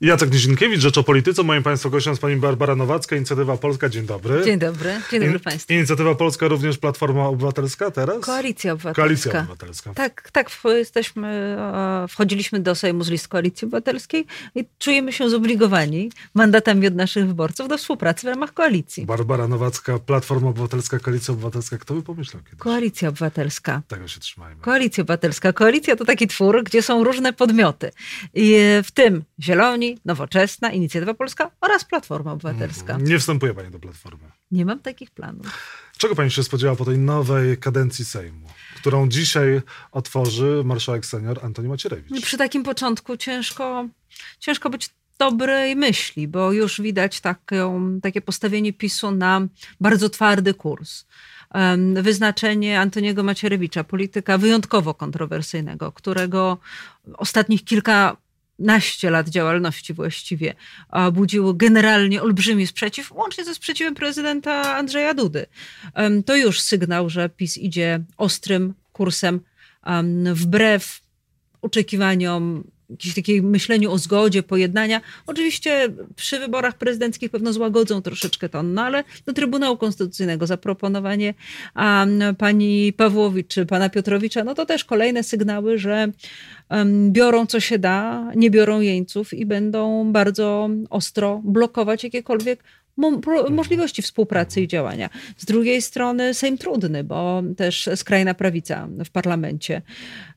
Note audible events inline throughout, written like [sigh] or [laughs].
Jacek Nizinkiewicz, Rzecz o Polityce. Moim Państwa gościem jest Pani Barbara Nowacka, Inicjatywa Polska. Dzień dobry. Dzień dobry. Dzień dobry Państwu. Inicjatywa Polska, również Platforma Obywatelska teraz? Koalicja Obywatelska. Koalicja Obywatelska. Tak, tak. Jesteśmy, wchodziliśmy do Sejmu z list Koalicji Obywatelskiej i czujemy się zobligowani mandatami od naszych wyborców do współpracy w ramach koalicji. Barbara Nowacka, Platforma Obywatelska, Koalicja Obywatelska. Kto by pomyślał kiedyś? Koalicja Obywatelska. Tego się trzymajmy. Koalicja Obywatelska. Koalicja to taki twór, gdzie są różne podmioty. I w tym Zieloni, Nowoczesna, Inicjatywa Polska oraz Platforma Obywatelska. Mhm. Nie wstępuje Pani do Platformy. Nie mam takich planów. Czego Pani się spodziewa po tej nowej kadencji Sejmu, którą dzisiaj otworzy marszałek senior Antoni Macierewicz? Przy takim początku ciężko, ciężko być dobrej myśli, bo już widać taką, takie postawienie PiSu na bardzo twardy kurs. Wyznaczenie Antoniego Macierewicza, polityka wyjątkowo kontrowersyjnego, którego ostatnich kilka naście lat działalności właściwie budziło generalnie olbrzymi sprzeciw, łącznie ze sprzeciwem prezydenta Andrzeja Dudy. To już sygnał, że PiS idzie ostrym kursem wbrew oczekiwaniom jakieś takie myśleniu o zgodzie, pojednania. Oczywiście przy wyborach prezydenckich pewno złagodzą troszeczkę to, no ale do Trybunału Konstytucyjnego zaproponowanie um, pani Pawłowicz czy pana Piotrowicza, no to też kolejne sygnały, że um, biorą co się da, nie biorą jeńców i będą bardzo ostro blokować jakiekolwiek. Możliwości współpracy i działania. Z drugiej strony Sejm trudny, bo też skrajna prawica w parlamencie,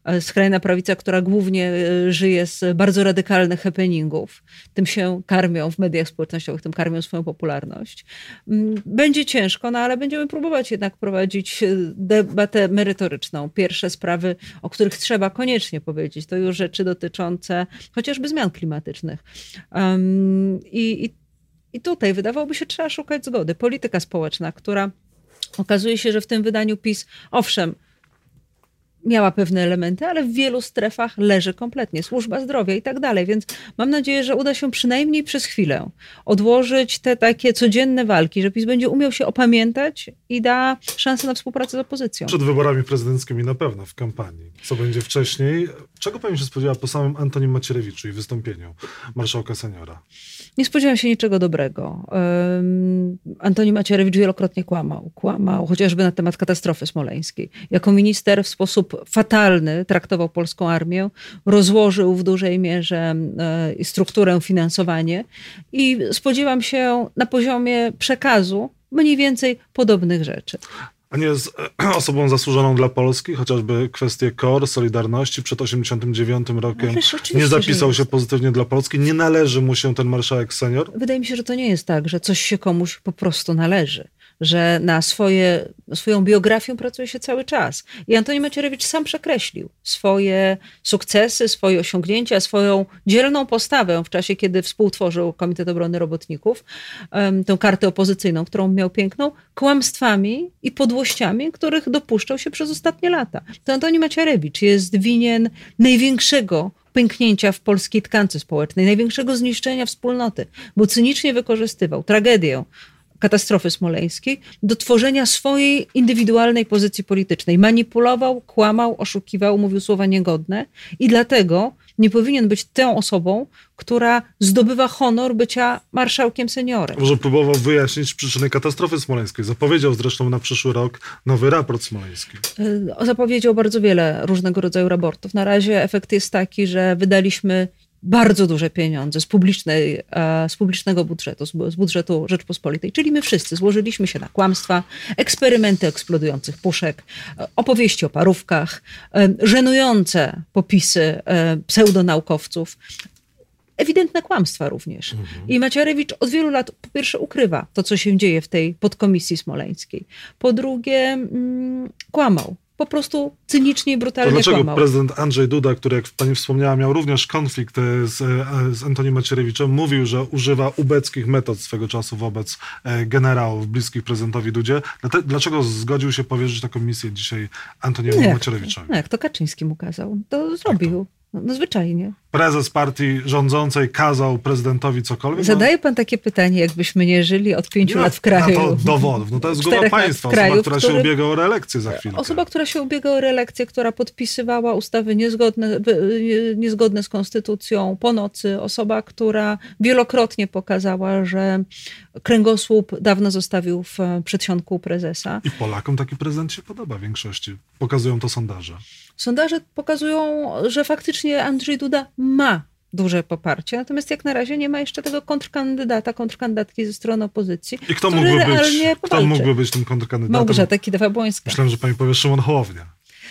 e, skrajna prawica, która głównie e, żyje z bardzo radykalnych happeningów, tym się karmią w mediach społecznościowych, tym karmią swoją popularność. Mm, będzie ciężko, no ale będziemy próbować jednak prowadzić e, debatę merytoryczną. Pierwsze sprawy, o których trzeba koniecznie powiedzieć, to już rzeczy dotyczące chociażby zmian klimatycznych. Um, i, i i tutaj wydawałoby się, trzeba szukać zgody. Polityka społeczna, która okazuje się, że w tym wydaniu PiS, owszem, miała pewne elementy, ale w wielu strefach leży kompletnie. Służba zdrowia i tak dalej. Więc mam nadzieję, że uda się przynajmniej przez chwilę odłożyć te takie codzienne walki, że PiS będzie umiał się opamiętać i da szansę na współpracę z opozycją. Przed wyborami prezydenckimi na pewno w kampanii. Co będzie wcześniej? Czego pani się spodziewa po samym Antonim Macierewiczu i wystąpieniu marszałka seniora? Nie spodziewam się niczego dobrego. Um, Antoni Macierewicz wielokrotnie kłamał. Kłamał chociażby na temat katastrofy smoleńskiej. Jako minister w sposób fatalny traktował polską armię, rozłożył w dużej mierze e, strukturę, finansowanie i spodziewam się na poziomie przekazu mniej więcej podobnych rzeczy a nie jest [clears throat] osobą zasłużoną dla Polski, chociażby kwestie KOR, Solidarności przed 89 rokiem nie zapisał się pozytywnie dla Polski. Nie należy mu się ten marszałek senior? Wydaje mi się, że to nie jest tak, że coś się komuś po prostu należy że na swoje, swoją biografię pracuje się cały czas. I Antoni Macierewicz sam przekreślił swoje sukcesy, swoje osiągnięcia, swoją dzielną postawę w czasie, kiedy współtworzył Komitet Obrony Robotników, tę kartę opozycyjną, którą miał piękną, kłamstwami i podłościami, których dopuszczał się przez ostatnie lata. To Antoni Macierewicz jest winien największego pęknięcia w polskiej tkance społecznej, największego zniszczenia wspólnoty, bo cynicznie wykorzystywał tragedię katastrofy smoleńskiej do tworzenia swojej indywidualnej pozycji politycznej. Manipulował, kłamał, oszukiwał, mówił słowa niegodne i dlatego nie powinien być tą osobą, która zdobywa honor bycia marszałkiem seniorem. Może próbował wyjaśnić przyczyny katastrofy smoleńskiej. Zapowiedział zresztą na przyszły rok nowy raport smoleński. E, zapowiedział bardzo wiele różnego rodzaju raportów. Na razie efekt jest taki, że wydaliśmy bardzo duże pieniądze z, publicznej, e, z publicznego budżetu, z budżetu Rzeczpospolitej. Czyli my wszyscy złożyliśmy się na kłamstwa, eksperymenty eksplodujących puszek, e, opowieści o parówkach, e, żenujące popisy pseudonaukowców. Ewidentne kłamstwa również. Mhm. I Macierewicz od wielu lat po pierwsze ukrywa to, co się dzieje w tej podkomisji smoleńskiej. Po drugie, mm, kłamał po prostu cynicznie i brutalnie to dlaczego kłamał. prezydent Andrzej Duda, który jak pani wspomniała miał również konflikt e, z, e, z Antonim Macierewiczem, mówił, że używa ubeckich metod swego czasu wobec e, generałów bliskich prezydentowi Dudzie. Dlaczego zgodził się powierzyć taką misję dzisiaj Antoniemu Macierewiczowi? Jak to Kaczyński mu kazał, to zrobił. No, no zwyczajnie. Prezes partii rządzącej kazał prezydentowi cokolwiek? Zadaje pan takie pytanie, jakbyśmy nie żyli od pięciu no, lat w kraju. to dowodów. No to jest głowa państwa, osoba, która się ubiega o reelekcję za chwilę. Osoba, która się ubiega o reelekcję, która podpisywała ustawy niezgodne, niezgodne z konstytucją po nocy. Osoba, która wielokrotnie pokazała, że kręgosłup dawno zostawił w przedsionku prezesa. I Polakom taki prezydent się podoba w większości. Pokazują to sondaże. Sondaże pokazują, że faktycznie Andrzej Duda ma duże poparcie, natomiast jak na razie nie ma jeszcze tego kontrkandydata, kontrkandydatki ze strony opozycji. I kto mógłby, być, kto mógłby być tym kontrkandydatem? Małgorzata Kidawa-Błońska. Myślałem, że pani powie Szymon Hołownia.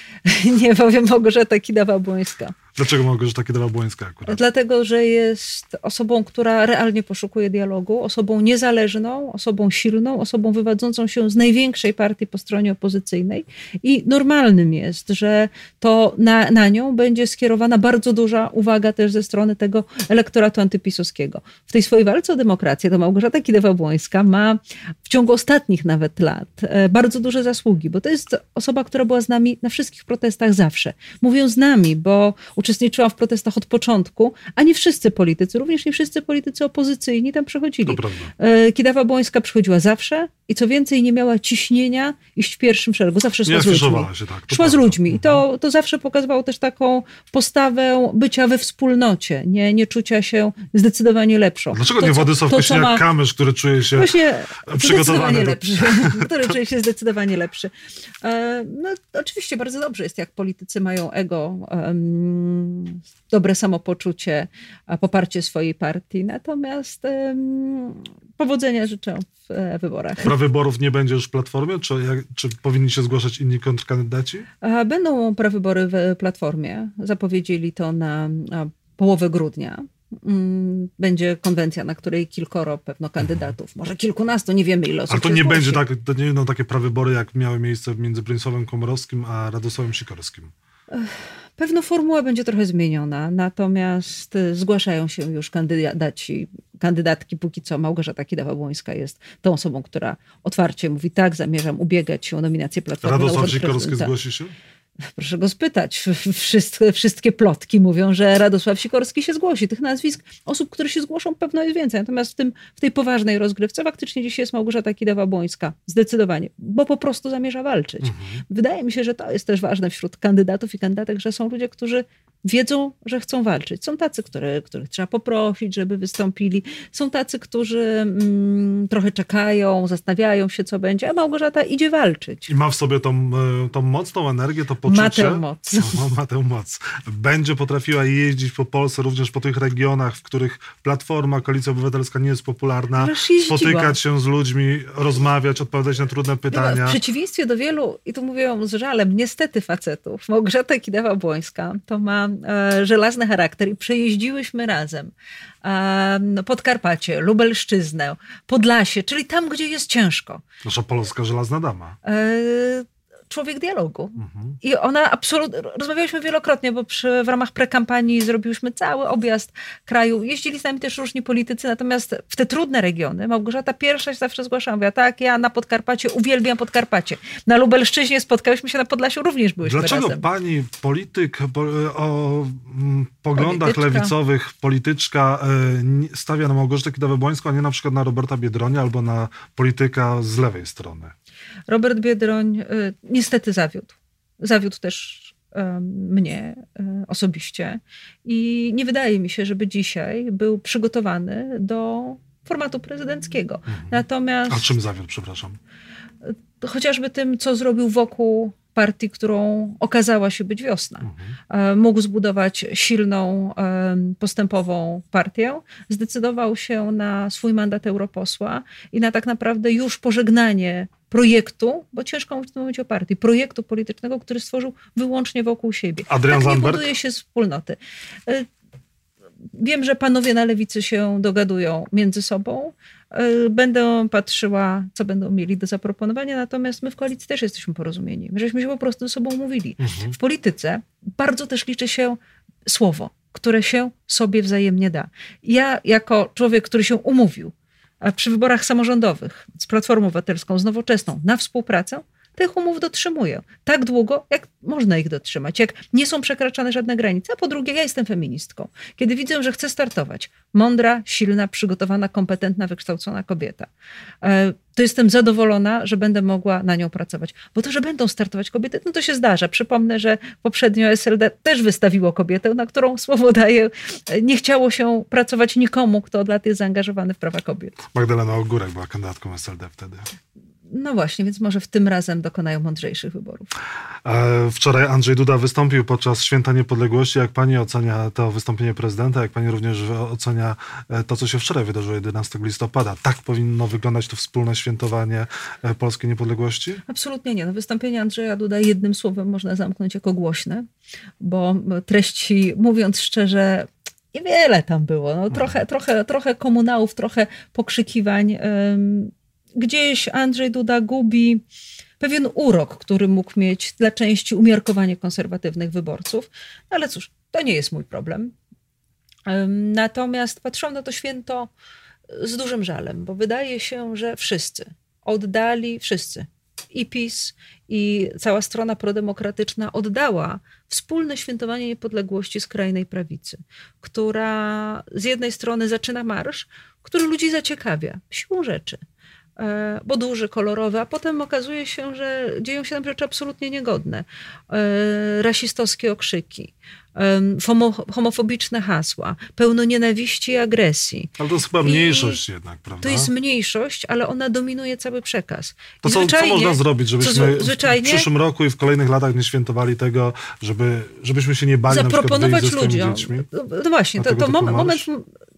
[laughs] nie powiem Małgorzata Kidawa-Błońska. Dlaczego Małgorzata Kidawa-Błońska akurat? Dlatego, że jest osobą, która realnie poszukuje dialogu, osobą niezależną, osobą silną, osobą wywodzącą się z największej partii po stronie opozycyjnej i normalnym jest, że to na, na nią będzie skierowana bardzo duża uwaga też ze strony tego elektoratu antypisowskiego. W tej swojej walce o demokrację to Małgorzata Kidawa-Błońska ma w ciągu ostatnich nawet lat e, bardzo duże zasługi, bo to jest osoba, która była z nami na wszystkich protestach zawsze. Mówią z nami, bo uczestniczyłam w protestach od początku, a nie wszyscy politycy, również nie wszyscy politycy opozycyjni tam przychodzili. E, Kidawa Błońska przychodziła zawsze i co więcej nie miała ciśnienia iść w pierwszym szeregu. Zawsze szła nie z ludźmi. Się, tak, szła prawda. z ludźmi i to, mhm. to zawsze pokazywało też taką postawę bycia we wspólnocie, nie, nie czucia się zdecydowanie lepszą. Dlaczego to, nie Władysław Kosiniak-Kamysz, który czuje się właśnie przygotowany? Do... lepszy, [laughs] który czuje się zdecydowanie lepszy. E, no oczywiście bardzo dobrze jest, jak politycy mają ego um, dobre samopoczucie, poparcie swojej partii. Natomiast powodzenia życzę w e, wyborach. Prawyborów nie będzie już w Platformie? Czy, jak, czy powinni się zgłaszać inni kontrkandydaci? Będą prawybory w Platformie. Zapowiedzieli to na połowę grudnia. Mm, będzie konwencja, na której kilkoro pewno kandydatów, może kilkunastu, nie wiemy ile osób Ale to nie będzie tak, to nie będą takie prawybory, jak miały miejsce między Bronisławem Komorowskim a Radosławem Sikorskim. Pewno formuła będzie trochę zmieniona, natomiast y, zgłaszają się już kandydaci, kandydatki. Póki co Małgorzata Kidawa-Błońska jest tą osobą, która otwarcie mówi tak, zamierzam ubiegać się o nominację Platformy Radosław Sikorski zgłosi się? Proszę go spytać. [laughs] Wszystkie, wszystkie plotki mówią, że Radosław Sikorski się zgłosi. Tych nazwisk osób, które się zgłoszą, pewno jest więcej. Natomiast w, tym, w tej poważnej rozgrywce faktycznie dzisiaj jest Małgorzata Kidawa-Błońska. Zdecydowanie. Bo po prostu zamierza walczyć. Mhm. Wydaje mi się, że to jest też ważne wśród kandydatów i kandydatek, że są ludzie, którzy wiedzą, że chcą walczyć. Są tacy, które, których trzeba poprosić, żeby wystąpili. Są tacy, którzy mm, trochę czekają, zastanawiają się, co będzie, a Małgorzata idzie walczyć. I ma w sobie tą, e, tą moc, tą energię, to poczucie. Ma tę moc. [laughs] No, ma tę moc. Będzie potrafiła jeździć po Polsce, również po tych regionach, w których Platforma, Koalicja Obywatelska nie jest popularna. Spotykać się z ludźmi, rozmawiać, odpowiadać na trudne pytania. w przeciwieństwie do wielu, i tu mówię z żalem, niestety facetów, Małgorzata Kidawa-Błońska to ma e, żelazny charakter i przejeździłyśmy razem e, Podkarpacie, Lubelszczyznę, Podlasie, czyli tam, gdzie jest ciężko. Nasza polska żelazna dama. Człowiek dialogu. Mhm. I ona absolutnie, rozmawialiśmy wielokrotnie, bo przy, w ramach prekampanii zrobiliśmy cały objazd kraju. Jeździli z nami też różni politycy, natomiast w te trudne regiony Małgorzata pierwsza się zawsze zgłaszała. Mówiła, tak, ja na Podkarpacie uwielbiam Podkarpacie. Na Lubelszczyźnie spotkałyśmy się na Podlasiu, również byłyśmy Dlaczego razem. pani polityk o mm, poglądach Polityczka. lewicowych, polityczka e, stawia na Małgorzatę Kidawę-Błońską, a nie na przykład na Roberta Biedronia albo na polityka z lewej strony? Robert Biedroń y, niestety zawiódł. Zawiódł też mnie y, osobiście i nie wydaje mi się, żeby dzisiaj był przygotowany do formatu prezydenckiego. Mhm. Natomiast... A czym zawiódł, przepraszam? Chociażby tym, co zrobił wokół partii, którą okazała się być wiosna. Mhm. Mógł zbudować silną, postępową partię. Zdecydował się na swój mandat europosła i na tak naprawdę już pożegnanie projektu, bo ciężko mówić w tym momencie o partii, projektu politycznego, który stworzył wyłącznie wokół siebie. Adrian tak nie buduje się wspólnoty. E, wiem, że panowie na lewicy się dogadują między sobą. E, będę patrzyła, co będą mieli do zaproponowania, natomiast my w koalicji też jesteśmy porozumieni. My żeśmy się po prostu ze sobą umówili. Mhm. W polityce bardzo też liczy się słowo, które się sobie wzajemnie da. Ja, jako człowiek, który się umówił przy wyborach samorządowych z Platformą Obywatelską, z Nowoczesną na współpracę, tych umów dotrzymuję. Tak długo, jak można ich dotrzymać, jak nie są przekraczane żadne granice. A po drugie, ja jestem feministką. Kiedy widzę, że chcę startować, mądra, silna, przygotowana, kompetentna, wykształcona kobieta, e, to jestem zadowolona, że będę mogła na nią pracować. Bo to, że będą startować kobiety, no to się zdarza. Przypomnę, że poprzednio SLD też wystawiło kobietę, na którą słowo daje, nie chciało się pracować nikomu, kto od lat jest zaangażowany w prawa kobiet. Magdalena Ogórek była kandydatką SLD wtedy. No właśnie, więc może w tym razem dokonają mądrzejszych wyborów. Wczoraj Andrzej Duda wystąpił podczas Święta Niepodległości. Jak pani ocenia to wystąpienie prezydenta? Jak pani również ocenia e, to, co się wczoraj wydarzyło 11 listopada? Tak powinno wyglądać to wspólne świętowanie e, polskiej niepodległości? Absolutnie nie. No, wystąpienie Andrzeja Duda jednym słowem można zamknąć jako głośne, bo treści, mówiąc szczerze, niewiele tam było. No, trochę, trochę, trochę komunałów, trochę pokrzykiwań gdzieś Andrzej Duda gubi pewien urok, który mógł mieć dla części umiarkowanie konserwatywnych wyborców. No ale cóż, to nie jest mój problem. Natomiast patrzę na to święto z dużym żalem, bo wydaje się, że wszyscy oddali, wszyscy, i PiS, i cała strona prodemokratyczna oddała wspólne świętowanie niepodległości skrajnej prawicy, która z jednej strony zaczyna marsz, który ludzi zaciekawia siłą rzeczy bo duży, kolorowy, a potem okazuje się, że dzieją się tam rzeczy absolutnie niegodne. E, rasistowskie okrzyki, homofobiczne hasła, pełno nienawiści i agresji. Ale to jest chyba mniejszość I jednak, prawda? To jest mniejszość, ale ona dominuje cały przekaz. To co, co, można zrobić, żebyśmy w przyszłym roku i w kolejnych latach nie świętowali tego, żeby, żebyśmy się nie bali Zaproponować na ludziom. Dziećmi, no właśnie, to, to moment, moment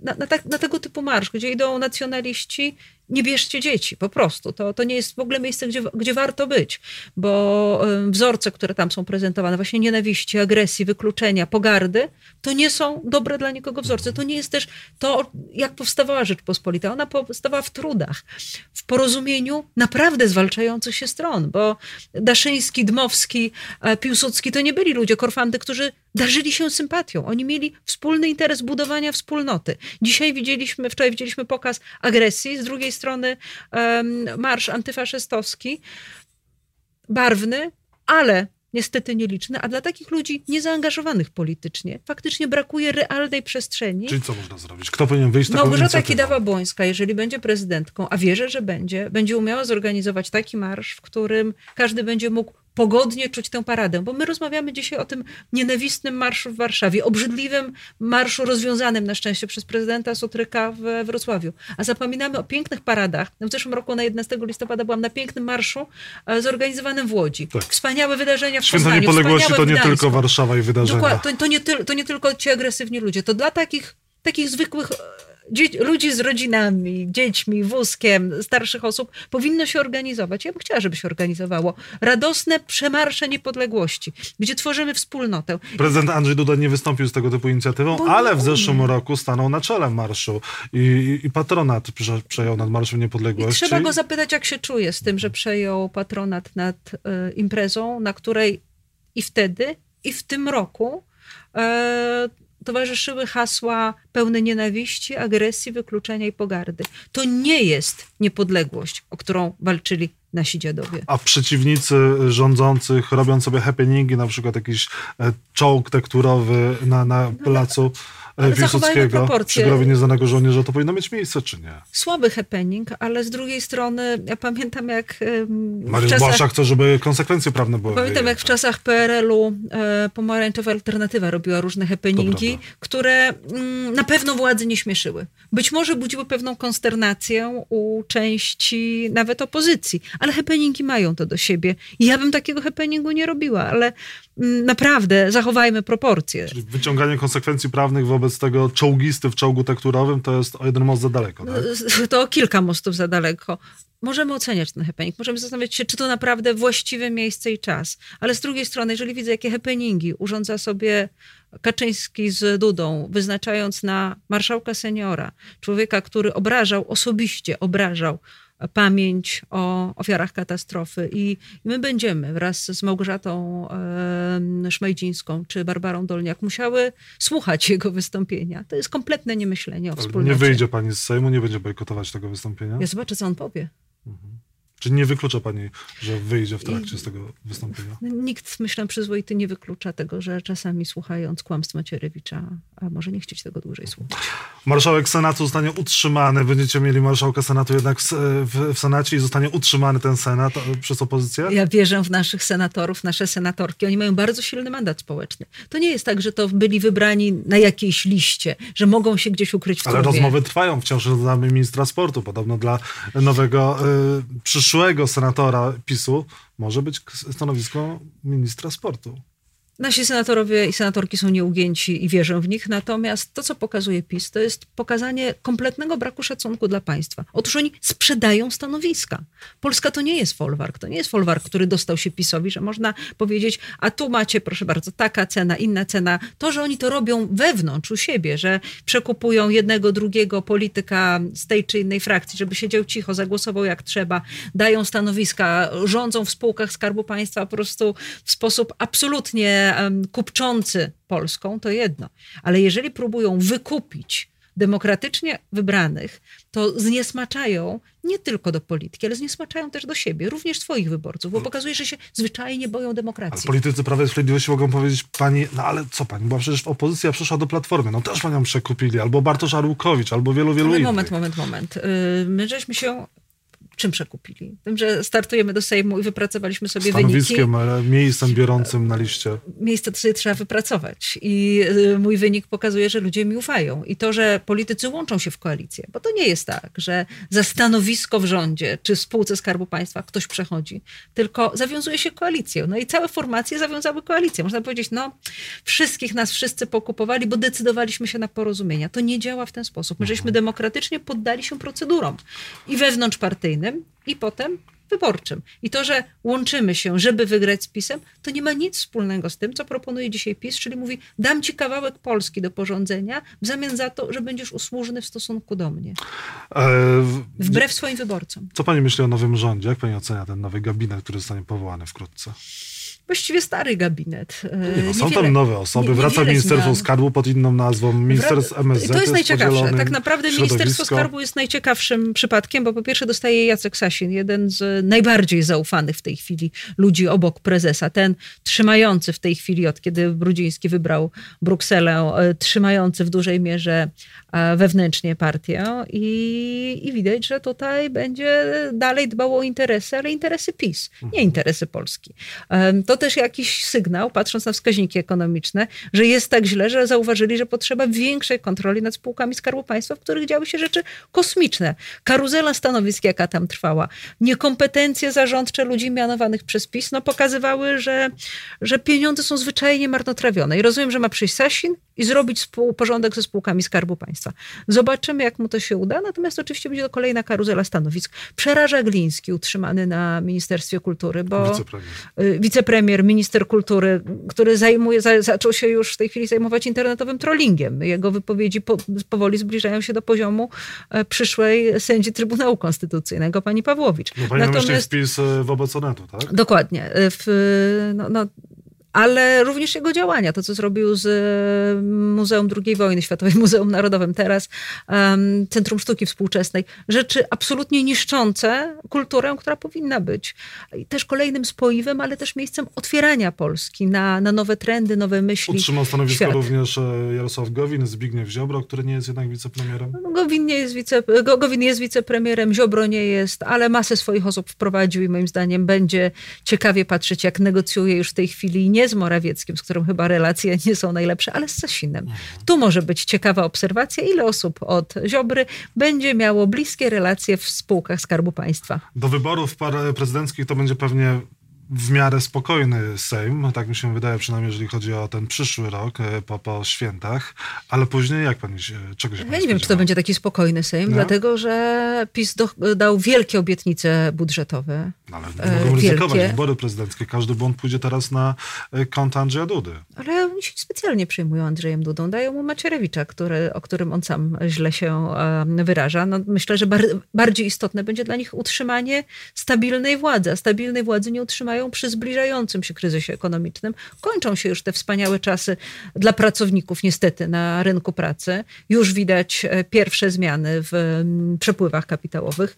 na, na, tak, na, tego typu marsz, gdzie idą nacjonaliści, nie bierzcie dzieci, po prostu. To, to nie jest w ogóle miejsce, gdzie, gdzie warto być, bo wzorce, które tam są prezentowane, właśnie nienawiści, agresji, wykluczenia, pogardy, to nie są dobre dla nikogo wzorce. To nie jest też to, jak powstawała Rzeczpospolita. Ona powstawała w trudach, w porozumieniu naprawdę zwalczających się stron, bo Daszyński, Dmowski, e, Piłsudski to nie byli ludzie, korfandy, którzy darzyli się sympatią. Oni mieli wspólny interes budowania wspólnoty. Dzisiaj widzieliśmy, wczoraj widzieliśmy pokaz agresji, z drugiej strony um, marsz antyfaszystowski, barwny, ale niestety nieliczny, a dla takich ludzi niezaangażowanych politycznie faktycznie brakuje realnej przestrzeni. Czyli co można zrobić? Kto powinien wyjść z taką Małgorzata Kidawa-Błońska, jeżeli będzie prezydentką, a wierzę, że będzie, będzie umiała zorganizować taki marsz, w którym każdy będzie mógł pogodnie czuć tę paradę, bo my rozmawiamy dzisiaj o tym nienawistnym marszu w Warszawie, obrzydliwym marszu rozwiązanym na szczęście przez prezydenta Sutryka w Wrocławiu. A zapominamy o pięknych paradach. W zeszłym roku na 11 listopada byłam na pięknym marszu e, zorganizowanym w Łodzi. Tak. Wspaniałe wydarzenia w Święto Poznaniu. Niepodległości to nie tylko Warszawa i wydarzenia. Dokładnie, to, to, nie, to nie tylko ci agresywni ludzie. To dla takich, takich zwykłych ludzi z rodzinami, dziećmi, wózkiem, starszych osób powinno się organizować. Ja bym chciała, żeby się organizowało. Radosne przemarsze niepodległości, gdzie tworzymy wspólnotę. Prezydent Andrzej Duda nie wystąpił z tego typu inicjatywą, Bo ale w zeszłym roku stanął na czele marszu i, i, patronat przejął nad Marszem Niepodległości. I trzeba go zapytać, jak się czuje z tym, że przejął patronat nad y, imprezą, na której i wtedy, i w tym roku y, towarzyszyły hasła pełne nienawiści, agresji, wykluczenia i pogardy. To nie jest niepodległość, o którą walczyli nasi dziadowie. A przeciwnicy rządzących robią sobie happeningi, na przykład jakiś e, czołg tekturowy na, na placu ale Piłsudskiego przy grobie nieznanego żołnierza, to powinno mieć miejsce, czy nie? Słaby happening, ale z drugiej strony ja pamiętam jak Mariusz czasach, Błaszczak chce, żeby konsekwencje prawne były Pamiętam jak w czasach PRL-u e, pomarańczowa alternatywa robiła różne happeningi, które mm, na pewno władzy nie śmieszyły. Być może budziły pewną konsternację u części nawet opozycji, ale happeningi mają to do siebie. I ja bym takiego happeningu nie robiła, ale naprawdę zachowajmy proporcje. Czyli wyciąganie konsekwencji prawnych wobec tego czołgisty w czołgu tekturowym to jest o jeden most za daleko, tak? To o kilka mostów za daleko. Możemy oceniać ten happening, możemy zastanawiać się, czy to naprawdę właściwe miejsce i czas. Ale z drugiej strony, jeżeli widzę, jakie happeningi urządza sobie Kaczyński z Dudą, wyznaczając na marszałka seniora, człowieka, który obrażał, osobiście obrażał pamięć o ofiarach katastrofy. I my będziemy wraz z Małgorzatą Szmajdzińską czy Barbarą Dolniak musiały słuchać jego wystąpienia. To jest kompletne niemyślenie o wspólnocie. Nie wyjdzie pani z Sejmu, nie będzie bojkotować tego wystąpienia? Ja zobaczę, co on powie. Mhm. Czy nie wyklucza pani, że wyjdzie w trakcie z tego wystąpienia? Nikt, myślę, przyzwoity nie wyklucza tego, że czasami słuchając kłamstw Macierewicza, a może nie chcieć tego dłużej słuchać. Marszałek Senatu zostanie utrzymany. Będziecie mieli marszałka Senatu jednak w, w, w Senacie i zostanie utrzymany ten Senat e, przez opozycję? Ja wierzę w naszych senatorów, nasze senatorki. Oni mają bardzo silny mandat społeczny. To nie jest tak, że to byli wybrani na jakiejś liście, że mogą się gdzieś ukryć w Ale rozmowy trwają. Wciąż znamy ministra sportu. Podobno dla nowego y, przyszłego senatora PiSu może być stanowisko ministra sportu. Nasi senatorowie i senatorki są nieugięci i wierzę w nich, natomiast to, co pokazuje PiS, to jest pokazanie kompletnego braku szacunku dla państwa. Otóż oni sprzedają stanowiska. Polska to nie jest folwark, to nie jest folwark, który dostał się PiSowi, że można powiedzieć, a tu macie, proszę bardzo, taka cena, inna cena. To, że oni to robią wewnątrz, u siebie, że przekupują jednego, drugiego polityka z tej czy innej frakcji, żeby siedział cicho, zagłosował jak trzeba, dają stanowiska, rządzą w spółkach Skarbu Państwa po prostu w sposób absolutnie kupczący Polską, to jedno. Ale jeżeli próbują wykupić demokratycznie wybranych, to zniesmaczają nie tylko do polityki, ale zniesmaczają też do siebie, również swoich wyborców, bo pokazuje, że się zwyczajnie boją demokracji. Ale politycy Prawa i Sprawiedliwości mogą powiedzieć pani, no ale co pani, bo przecież opozycja przyszła do Platformy, no też panią przekupili, albo Bartosz Arłukowicz, albo wielu, wielu ale innych. Moment, moment, moment. Y, my żeśmy się czym przekupili? Tym, że startujemy do Sejmu i wypracowaliśmy sobie Stanowiskiem, wyniki. ale miejscem biorącym na liście. Miejsce to sobie trzeba wypracować. I y, mój wynik pokazuje, że ludzie mi ufają. I to, że politycy łączą się w koalicję. Bo to nie jest tak, że za stanowisko w rządzie czy w spółce Skarbu Państwa ktoś przechodzi, tylko zawiązuje się koalicję. No i całe formacje zawiązały koalicję. Można powiedzieć, no wszystkich nas wszyscy pokupowali, bo decydowaliśmy się na porozumienia. To nie działa w ten sposób. My żeśmy mhm. demokratycznie poddali się procedurom i wewnątrzpartyjnym, i potem wyborczym. I to, że łączymy się, żeby wygrać z PiSem, to nie ma nic wspólnego z tym, co proponuje dzisiaj PiS, czyli mówi, dam ci kawałek Polski do porządzenia w zamian za to, że będziesz usłużny w stosunku do mnie. E, Wbrew swoim wyborcom. Co pani myśli o nowym rządzie? Jak pani ocenia ten nowy gabinet, który zostanie powołany wkrótce? Właściwie stary gabinet. Nie, no, są tam nowe osoby. Wraca Ministerstwo. Skarbu pod inną nazwą, Ministerstwo MSZ To jest, jest najciekawsze. Tak naprawdę Ministerstwo Skarbu jest najciekawszym przypadkiem, bo po pierwsze dostaje Jacek Sasin, jeden z najbardziej zaufanych w tej chwili ludzi obok prezesa. Ten trzymający w tej chwili, od kiedy Brudziński wybrał Brukselę, e, trzymający w dużej mierze e, wewnętrznie partię i, i widać, że tutaj będzie dalej dbał o interesy, ale interesy PiS, nie mhm. interesy Polski. To też jakiś sygnał, patrząc na wskaźniki ekonomiczne, że jest tak źle, że zauważyli, że potrzeba większej kontroli nad spółkami Skarbu Państwa, w których działy się rzeczy kosmiczne. Karuzela stanowisk, jaka tam trwała, niekompetencje zarządcze ludzi mianowanych przez PiS, no pokazywały, że, że pieniądze są zwyczajnie marnotrawione. I rozumiem, że ma przyjść Sasin i zrobić porządek ze spółkami Skarbu Państwa. Zobaczymy, jak mu to się uda, natomiast oczywiście będzie to kolejna karuzela stanowisk. Przeraża Gliński, utrzymany na Ministerstwie Kultury, bo wicepremier, y, wicepremier minister kultury, który zajmuje, zaczął się już w tej chwili zajmować internetowym trollingiem. Jego wypowiedzi po, powoli zbliżają się do poziomu e, przyszłej sędzi Trybunału Konstytucyjnego, pani Pawłowicz. No, pani Natomiast wpis e, wobec Onetu, tak? Dokładnie. E, w, no, no, ale również jego działania, to co zrobił z e, Muzeum II Wojny Światowej, [laughs] Muzeum Narodowym, teraz um, Centrum Sztuki Współczesnej. Rzeczy absolutnie niszczące kulturę, która powinna być I też kolejnym spoiwem, ale też miejscem otwierania Polski na, na nowe trendy, nowe myśli. Utrzymał stanowisko świat. również e, Jarosław Gowin, Zbigniew Ziobro, który nie jest jednak wicepremierem. No, Gowin, nie jest wice, Gowin jest wicepremierem, Ziobro nie jest, ale masę swoich osób wprowadził i moim zdaniem będzie ciekawie patrzeć, jak negocjuje już w tej chwili nie nie z Morawieckim, z którym chyba relacje nie są najlepsze, ale z Sasinem. Mhm. Tu może być ciekawa obserwacja, ile osób od Ziobry będzie miało bliskie relacje w spółkach Skarbu Państwa. Do wyborów prezydenckich to będzie pewnie w miarę spokojny Sejm, tak mi się wydaje, przynajmniej jeżeli chodzi o ten przyszły rok e, po, po świętach, ale później jak pani się, czego się Ja nie wiem, czy to będzie taki spokojny Sejm, no? dlatego że PiS do, dał wielkie obietnice budżetowe. No, ale nie mogą e, ryzykować wybory prezydenckie. Każdy błąd pójdzie teraz na e, kont Andrzeja Dudy. Ale oni się specjalnie przejmują Andrzejem Dudą. Dają mu Macierewicza, który, o którym on sam źle się wyraża. No, myślę, że bar bardziej istotne będzie dla nich utrzymanie stabilnej władzy. A stabilnej władzy nie utrzymają przy zbliżającym się kryzysie ekonomicznym. Kończą się już te wspaniałe czasy dla pracowników, niestety, na rynku pracy. Już widać e, pierwsze zmiany w przepływach kapitałowych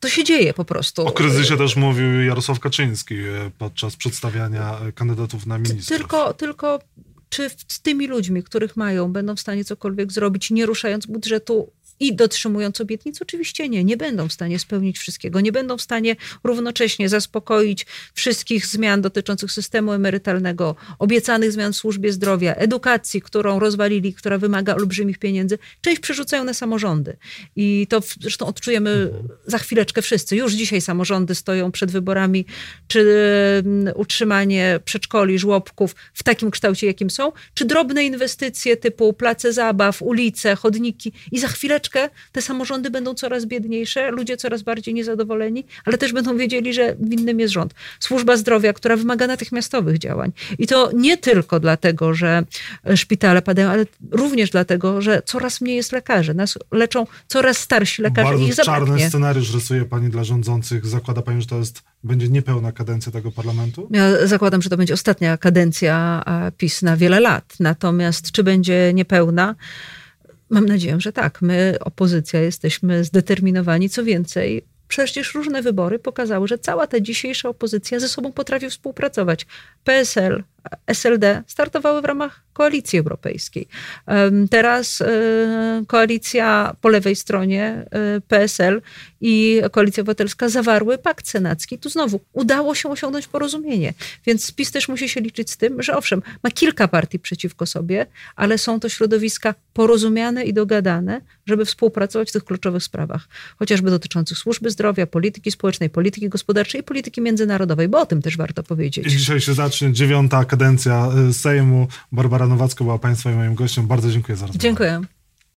to się dzieje po prostu. O kryzysie też mówił Jarosław Kaczyński e, podczas przedstawiania e, kandydatów na ministrów. Tylko, tylko czy z tymi ludźmi, których mają, będą w stanie cokolwiek zrobić, nie ruszając budżetu i dotrzymując obietnic? Oczywiście nie. Nie będą w stanie spełnić wszystkiego. Nie będą w stanie równocześnie zaspokoić wszystkich zmian dotyczących systemu emerytalnego, obiecanych zmian w służbie zdrowia, edukacji, którą rozwalili, która wymaga olbrzymich pieniędzy. Część przerzucają na samorządy. I to zresztą odczujemy za chwileczkę wszyscy. Już dzisiaj samorządy stoją przed wyborami, czy mm, utrzymanie przedszkoli, żłobków w takim kształcie, jakim są, czy drobne inwestycje typu place zabaw, ulice, chodniki i za chwileczkę te samorządy będą coraz biedniejsze, ludzie coraz bardziej niezadowoleni, ale też będą wiedzieli, że winnym jest rząd. Służba zdrowia, która wymaga natychmiastowych działań. I to nie tylko dlatego, że szpitale padają, ale również dlatego, że coraz mniej jest lekarzy. Nas leczą coraz starsi lekarze Bardzo ich czarny zabraknie. scenariusz rysuje pani dla rządzących. Zakłada pani, że to jest, będzie niepełna kadencja tego parlamentu? Ja zakładam, że to będzie ostatnia kadencja PiS na wiele lat. Natomiast czy będzie niepełna? Mam nadzieję, że tak. My, opozycja, jesteśmy zdeterminowani. Co więcej, przecież różne wybory pokazały, że cała ta dzisiejsza opozycja ze sobą potrafi współpracować. PSL, SLD startowały w ramach koalicji europejskiej. Teraz e, koalicja po lewej stronie, e, PSL i Koalicja Obywatelska zawarły pakt senacki. Tu znowu udało się osiągnąć porozumienie. Więc PiS też musi się liczyć z tym, że owszem, ma kilka partii przeciwko sobie, ale są to środowiska porozumiane i dogadane, żeby współpracować w tych kluczowych sprawach. Chociażby dotyczących służby zdrowia, polityki społecznej, polityki gospodarczej i polityki międzynarodowej, bo o tym też warto powiedzieć. Dzisiaj się zacznie dziewiąta kadencja y, Sejmu. Barbara Nowacka była Państwa i moim gościem. Bardzo dziękuję za rozmowę. Dziękuję.